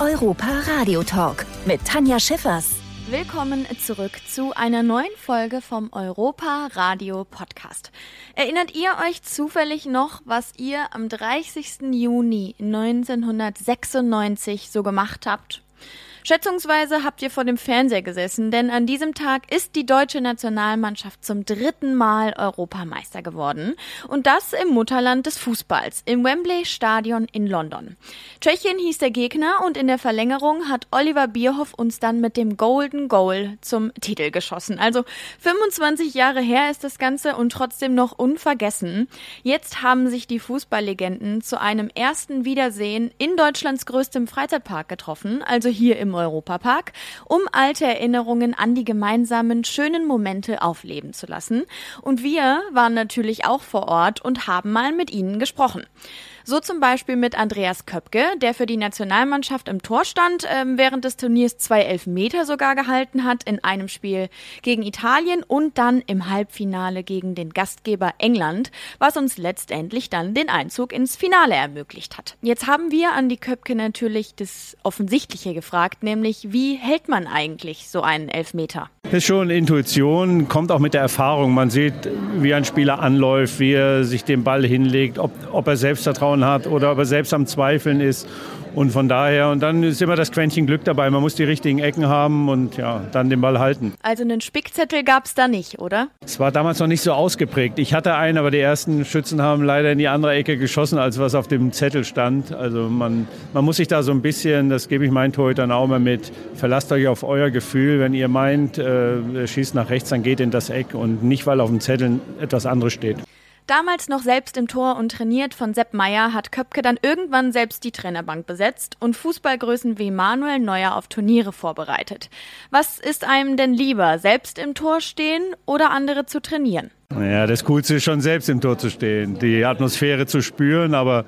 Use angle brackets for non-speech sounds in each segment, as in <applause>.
Europa Radio Talk mit Tanja Schiffers. Willkommen zurück zu einer neuen Folge vom Europa Radio Podcast. Erinnert ihr euch zufällig noch, was ihr am 30. Juni 1996 so gemacht habt? Schätzungsweise habt ihr vor dem Fernseher gesessen, denn an diesem Tag ist die deutsche Nationalmannschaft zum dritten Mal Europameister geworden. Und das im Mutterland des Fußballs, im Wembley Stadion in London. Tschechien hieß der Gegner und in der Verlängerung hat Oliver Bierhoff uns dann mit dem Golden Goal zum Titel geschossen. Also 25 Jahre her ist das Ganze und trotzdem noch unvergessen. Jetzt haben sich die Fußballlegenden zu einem ersten Wiedersehen in Deutschlands größtem Freizeitpark getroffen, also hier im Europapark, um alte Erinnerungen an die gemeinsamen schönen Momente aufleben zu lassen. Und wir waren natürlich auch vor Ort und haben mal mit ihnen gesprochen. So zum Beispiel mit Andreas Köpke, der für die Nationalmannschaft im Tor stand, ähm, während des Turniers zwei Elfmeter sogar gehalten hat in einem Spiel gegen Italien und dann im Halbfinale gegen den Gastgeber England, was uns letztendlich dann den Einzug ins Finale ermöglicht hat. Jetzt haben wir an die Köpke natürlich das Offensichtliche gefragt, nämlich wie hält man eigentlich so einen Elfmeter? Ist schon Intuition, kommt auch mit der Erfahrung. Man sieht, wie ein Spieler anläuft, wie er sich den Ball hinlegt, ob, ob er Selbstvertrauen hat oder ob er selbst am Zweifeln ist. Und von daher, und dann ist immer das Quäntchen Glück dabei. Man muss die richtigen Ecken haben und ja, dann den Ball halten. Also einen Spickzettel gab es da nicht, oder? Es war damals noch nicht so ausgeprägt. Ich hatte einen, aber die ersten Schützen haben leider in die andere Ecke geschossen, als was auf dem Zettel stand. Also man, man muss sich da so ein bisschen, das gebe ich meinen Torhütern auch mal mit, verlasst euch auf euer Gefühl. Wenn ihr meint, äh, schießt nach rechts, dann geht in das Eck und nicht, weil auf dem Zettel etwas anderes steht. Damals noch selbst im Tor und trainiert von Sepp Meier hat Köpke dann irgendwann selbst die Trainerbank besetzt und Fußballgrößen wie Manuel Neuer auf Turniere vorbereitet. Was ist einem denn lieber, selbst im Tor stehen oder andere zu trainieren? Ja, das Coolste ist schon selbst im Tor zu stehen, die Atmosphäre zu spüren, aber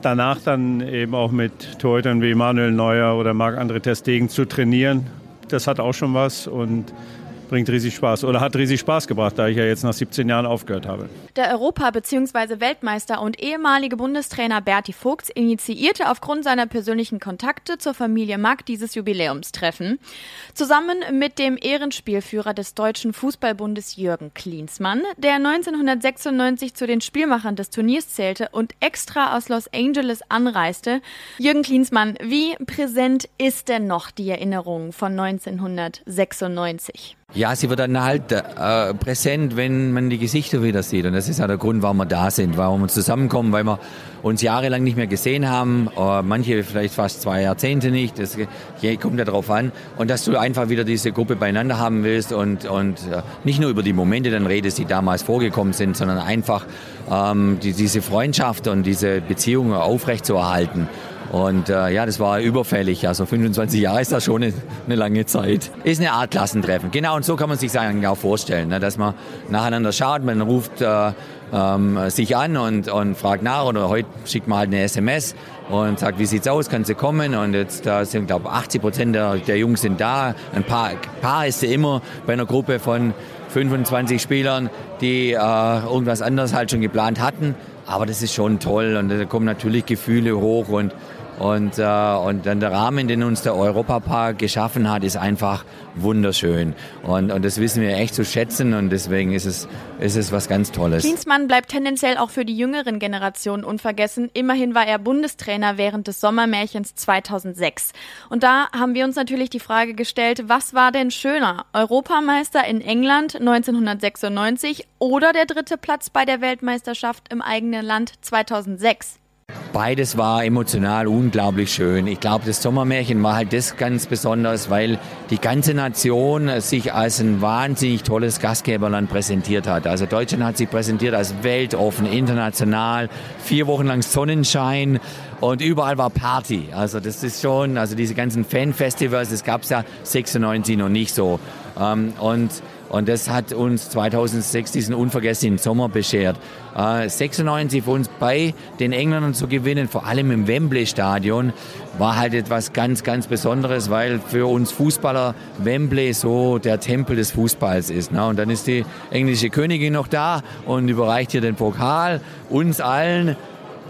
danach dann eben auch mit Torhütern wie Manuel Neuer oder Marc-André Ter zu trainieren, das hat auch schon was und bringt riesig Spaß oder hat riesig Spaß gebracht, da ich ja jetzt nach 17 Jahren aufgehört habe. Der Europa- bzw. Weltmeister und ehemalige Bundestrainer Berti Vogts initiierte aufgrund seiner persönlichen Kontakte zur Familie Mack dieses Jubiläumstreffen. Zusammen mit dem Ehrenspielführer des Deutschen Fußballbundes Jürgen Klinsmann, der 1996 zu den Spielmachern des Turniers zählte und extra aus Los Angeles anreiste. Jürgen Klinsmann, wie präsent ist denn noch die Erinnerung von 1996? Ja, sie wird dann halt äh, präsent, wenn man die Gesichter wieder sieht. Und das ist ja der Grund, warum wir da sind, warum wir zusammenkommen, weil wir uns jahrelang nicht mehr gesehen haben, äh, manche vielleicht fast zwei Jahrzehnte nicht. Das kommt ja darauf an. Und dass du einfach wieder diese Gruppe beieinander haben willst und, und äh, nicht nur über die Momente dann redest, die damals vorgekommen sind, sondern einfach ähm, die, diese Freundschaft und diese Beziehung aufrechtzuerhalten. Und äh, ja, das war überfällig. Also 25 Jahre ist das schon eine, eine, lange Zeit. Ist eine Art Klassentreffen. Genau, und so kann man sich eigentlich auch vorstellen, ne, dass man nacheinander schaut, man ruft äh, ähm, sich an und, und fragt nach oder heute schickt man halt eine SMS und sagt, wie sieht's aus, kannst du kommen? Und jetzt da sind, glaube ich, 80 Prozent der, der Jungs sind da. Ein paar, paar ist ja immer bei einer Gruppe von 25 Spielern, die äh, irgendwas anderes halt schon geplant hatten. Aber das ist schon toll und da kommen natürlich Gefühle hoch und und, äh, und dann der Rahmen, den uns der Europapark geschaffen hat, ist einfach wunderschön. Und, und das wissen wir echt zu schätzen und deswegen ist es, ist es was ganz Tolles. Klinsmann bleibt tendenziell auch für die jüngeren Generationen unvergessen. Immerhin war er Bundestrainer während des Sommermärchens 2006. Und da haben wir uns natürlich die Frage gestellt, was war denn schöner? Europameister in England 1996 oder der dritte Platz bei der Weltmeisterschaft im eigenen Land 2006? Beides war emotional unglaublich schön. Ich glaube, das Sommermärchen war halt das ganz besonders, weil die ganze Nation sich als ein wahnsinnig tolles Gastgeberland präsentiert hat. Also Deutschland hat sich präsentiert als weltoffen, international, vier Wochen lang Sonnenschein und überall war Party. Also das ist schon, also diese ganzen Fanfestivals, das gab es ja 96 noch nicht so. Ähm, und und das hat uns 2006 diesen unvergessenen Sommer beschert. Äh, 96 für uns bei den Engländern zu gewinnen, vor allem im Wembley-Stadion, war halt etwas ganz, ganz Besonderes, weil für uns Fußballer Wembley so der Tempel des Fußballs ist. Ne? Und dann ist die englische Königin noch da und überreicht hier den Pokal uns allen.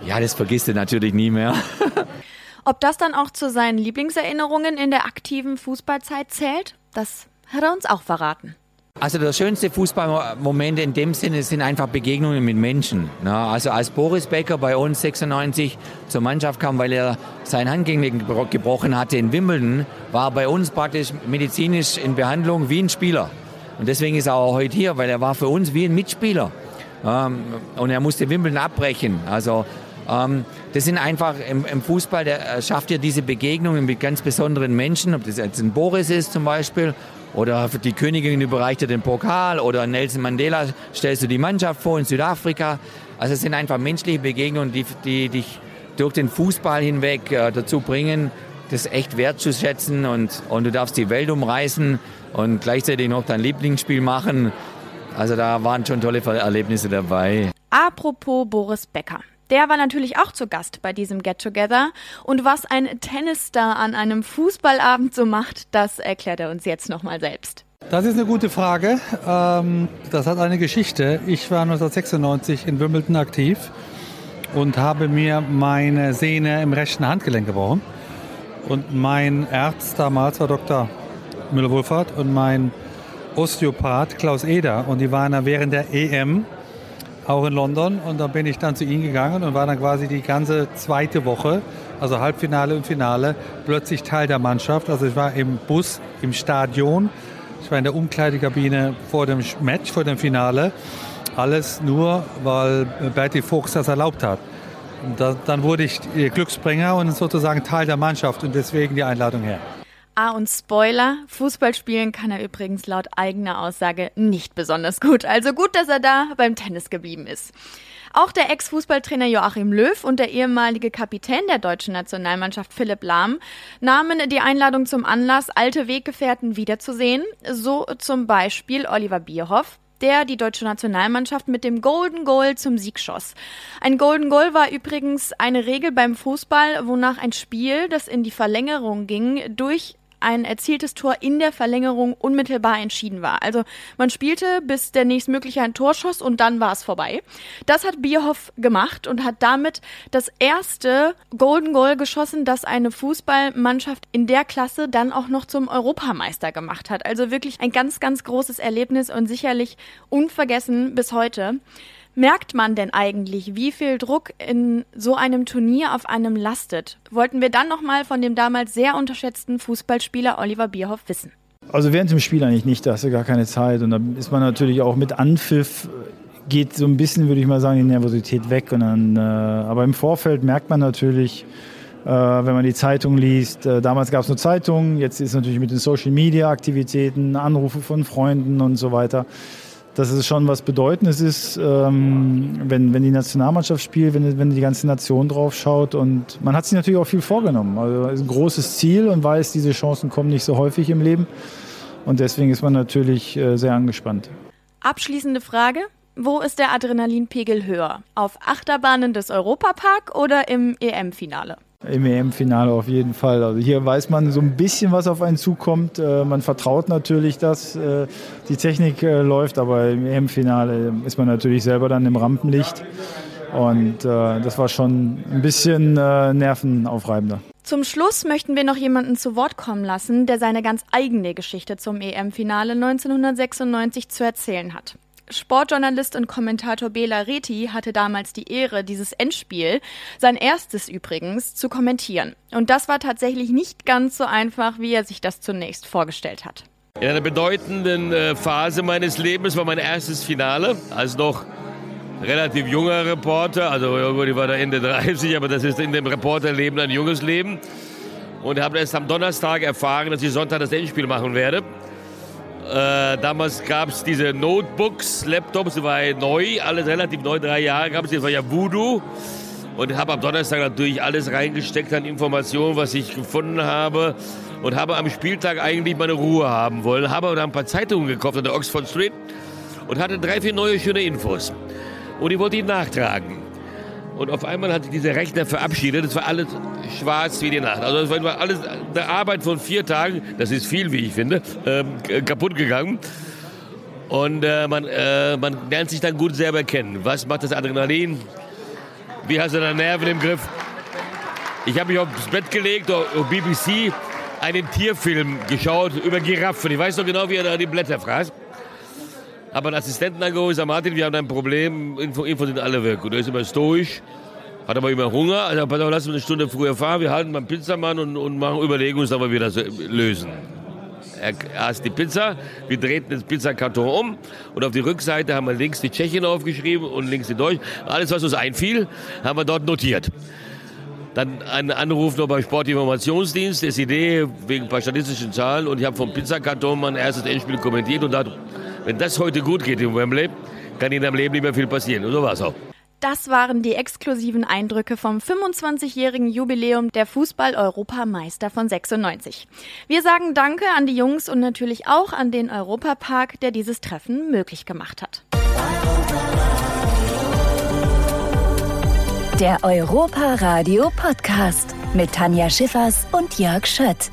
Ja, das vergisst du natürlich nie mehr. <laughs> Ob das dann auch zu seinen Lieblingserinnerungen in der aktiven Fußballzeit zählt, das hat er uns auch verraten. Also der schönste Fußballmoment in dem Sinne sind einfach Begegnungen mit Menschen. Also als Boris Becker bei uns 96 zur Mannschaft kam, weil er sein Handgelenk gebrochen hatte in Wimbledon, war er bei uns praktisch medizinisch in Behandlung wie ein Spieler. Und deswegen ist er auch heute hier, weil er war für uns wie ein Mitspieler. Ähm, und er musste Wimbledon abbrechen. Also das sind einfach im, Fußball, der schafft ja diese Begegnungen mit ganz besonderen Menschen, ob das jetzt ein Boris ist zum Beispiel oder die Königin überreicht er den Pokal oder Nelson Mandela stellst du die Mannschaft vor in Südafrika. Also es sind einfach menschliche Begegnungen, die, die dich durch den Fußball hinweg äh, dazu bringen, das echt wertzuschätzen und, und du darfst die Welt umreißen und gleichzeitig noch dein Lieblingsspiel machen. Also da waren schon tolle Erlebnisse dabei. Apropos Boris Becker. Der war natürlich auch zu Gast bei diesem Get-Together. Und was ein Tennisstar an einem Fußballabend so macht, das erklärt er uns jetzt nochmal selbst. Das ist eine gute Frage. Ähm, das hat eine Geschichte. Ich war 1996 in Wimbledon aktiv und habe mir meine Sehne im rechten Handgelenk gebrochen. Und mein Arzt damals war Dr. Müller-Wohlfahrt und mein Osteopath Klaus Eder. Und die waren während der EM auch in London. Und dann bin ich dann zu ihm gegangen und war dann quasi die ganze zweite Woche, also Halbfinale und Finale, plötzlich Teil der Mannschaft. Also ich war im Bus, im Stadion, ich war in der Umkleidekabine vor dem Match, vor dem Finale. Alles nur, weil Bertie Fuchs das erlaubt hat. Da, dann wurde ich Glücksbringer und sozusagen Teil der Mannschaft und deswegen die Einladung her. Ah, und Spoiler, Fußball spielen kann er übrigens laut eigener Aussage nicht besonders gut. Also gut, dass er da beim Tennis geblieben ist. Auch der Ex-Fußballtrainer Joachim Löw und der ehemalige Kapitän der deutschen Nationalmannschaft Philipp Lahm nahmen die Einladung zum Anlass, alte Weggefährten wiederzusehen. So zum Beispiel Oliver Bierhoff, der die deutsche Nationalmannschaft mit dem Golden Goal zum Sieg schoss. Ein Golden Goal war übrigens eine Regel beim Fußball, wonach ein Spiel, das in die Verlängerung ging, durch ein erzieltes Tor in der Verlängerung unmittelbar entschieden war. Also man spielte, bis der nächstmögliche ein Tor schoss und dann war es vorbei. Das hat Bierhoff gemacht und hat damit das erste Golden Goal geschossen, das eine Fußballmannschaft in der Klasse dann auch noch zum Europameister gemacht hat. Also wirklich ein ganz, ganz großes Erlebnis und sicherlich unvergessen bis heute merkt man denn eigentlich, wie viel Druck in so einem Turnier auf einem lastet? Wollten wir dann nochmal von dem damals sehr unterschätzten Fußballspieler Oliver Bierhoff wissen. Also während dem Spiel eigentlich nicht, da hast du gar keine Zeit. Und da ist man natürlich auch mit Anpfiff, geht so ein bisschen, würde ich mal sagen, die Nervosität weg. Und dann, äh, aber im Vorfeld merkt man natürlich, äh, wenn man die Zeitung liest, äh, damals gab es nur Zeitungen, jetzt ist es natürlich mit den Social-Media-Aktivitäten, Anrufe von Freunden und so weiter dass es schon was Bedeutendes ist, ähm, wenn, wenn die Nationalmannschaft spielt, wenn, wenn die ganze Nation drauf schaut. Und man hat sich natürlich auch viel vorgenommen. Also ein großes Ziel und weiß, diese Chancen kommen nicht so häufig im Leben. Und deswegen ist man natürlich äh, sehr angespannt. Abschließende Frage. Wo ist der Adrenalinpegel höher? Auf Achterbahnen des Europapark oder im EM-Finale? Im EM-Finale auf jeden Fall. Also hier weiß man so ein bisschen, was auf einen zukommt. Äh, man vertraut natürlich, dass äh, die Technik äh, läuft, aber im EM-Finale ist man natürlich selber dann im Rampenlicht. Und das war schon ein bisschen nervenaufreibender. Zum Schluss möchten wir noch jemanden zu Wort kommen lassen, der seine ganz eigene Geschichte zum EM-Finale 1996 zu erzählen hat. Sportjournalist und Kommentator Bela Reti hatte damals die Ehre, dieses Endspiel, sein erstes übrigens, zu kommentieren. Und das war tatsächlich nicht ganz so einfach, wie er sich das zunächst vorgestellt hat. In einer bedeutenden äh, Phase meines Lebens war mein erstes Finale, als noch relativ junger Reporter, also ich war da Ende 30, aber das ist in dem Reporterleben ein junges Leben. Und habe erst am Donnerstag erfahren, dass ich Sonntag das Endspiel machen werde. Äh, damals gab es diese Notebooks, Laptops, war neu, alles relativ neu, drei Jahre gab es, das war ja Voodoo. Und habe am Donnerstag natürlich alles reingesteckt an Informationen, was ich gefunden habe. Und habe am Spieltag eigentlich meine Ruhe haben wollen. Habe dann ein paar Zeitungen gekauft an der Oxford Street und hatte drei, vier neue schöne Infos. Und ich wollte ihn nachtragen. Und auf einmal hat sich dieser Rechner verabschiedet. Es war alles schwarz wie die Nacht. Also es war alles eine Arbeit von vier Tagen, das ist viel, wie ich finde, ähm, kaputt gegangen. Und äh, man, äh, man lernt sich dann gut selber kennen. Was macht das Adrenalin? Wie hast du deine Nerven im Griff? Ich habe mich aufs Bett gelegt, auf BBC, einen Tierfilm geschaut über Giraffen. Ich weiß noch genau, wie er da die Blätter fraß. Aber einen Assistenten angeholt, sagt Martin, wir haben ein Problem, Info, Info sind alle weg. Und er ist immer stoisch, hat aber immer Hunger. Also pass auf, lass uns eine Stunde früher fahren, wir halten beim Pizzamann und, und machen Überlegungen, wie wir das lösen. Er aß die Pizza, wir drehten den Pizzakarton um und auf die Rückseite haben wir links die Tschechien aufgeschrieben und links die Deutsch. Alles, was uns einfiel, haben wir dort notiert. Dann ein Anruf noch beim Sportinformationsdienst, SID, wegen ein paar statistischen Zahlen. Und ich habe vom Pizzakarton mein erstes Endspiel kommentiert und dachte, wenn das heute gut geht im Wembley, kann in deinem Leben nicht mehr viel passieren. Und so war es auch. Das waren die exklusiven Eindrücke vom 25-jährigen Jubiläum der Fußball-Europameister von 96. Wir sagen Danke an die Jungs und natürlich auch an den Europapark, der dieses Treffen möglich gemacht hat. Der Europa Radio Podcast mit Tanja Schiffers und Jörg Schött.